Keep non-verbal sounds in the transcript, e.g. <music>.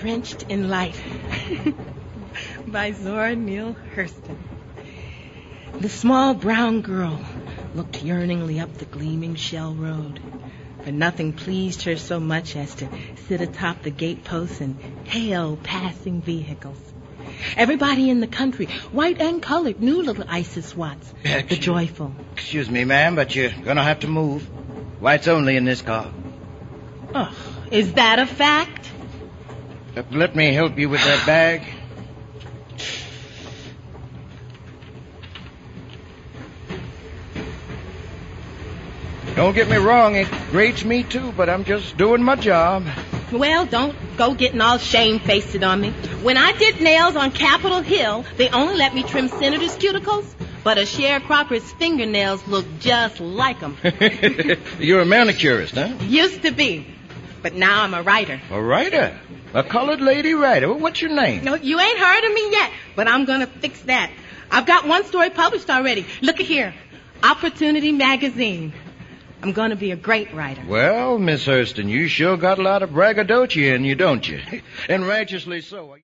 Drenched in Light <laughs> by Zora Neale Hurston. The small brown girl looked yearningly up the gleaming shell road, for nothing pleased her so much as to sit atop the gateposts and hail passing vehicles. Everybody in the country, white and colored, knew little Isis Watts, the joyful. Excuse me, ma'am, but you're gonna have to move. White's only in this car. Oh, is that a fact? Let me help you with that bag. Don't get me wrong, it grates me too, but I'm just doing my job. Well, don't go getting all shamefaced on me. When I did nails on Capitol Hill, they only let me trim senators' cuticles, but a sharecropper's fingernails look just like them. <laughs> You're a manicurist, huh? Used to be, but now I'm a writer. A writer. A colored lady writer. What's your name? No, you ain't heard of me yet, but I'm gonna fix that. I've got one story published already. Look at here. Opportunity Magazine. I'm gonna be a great writer. Well, Miss Hurston, you sure got a lot of braggadocio in you, don't you? <laughs> and righteously so.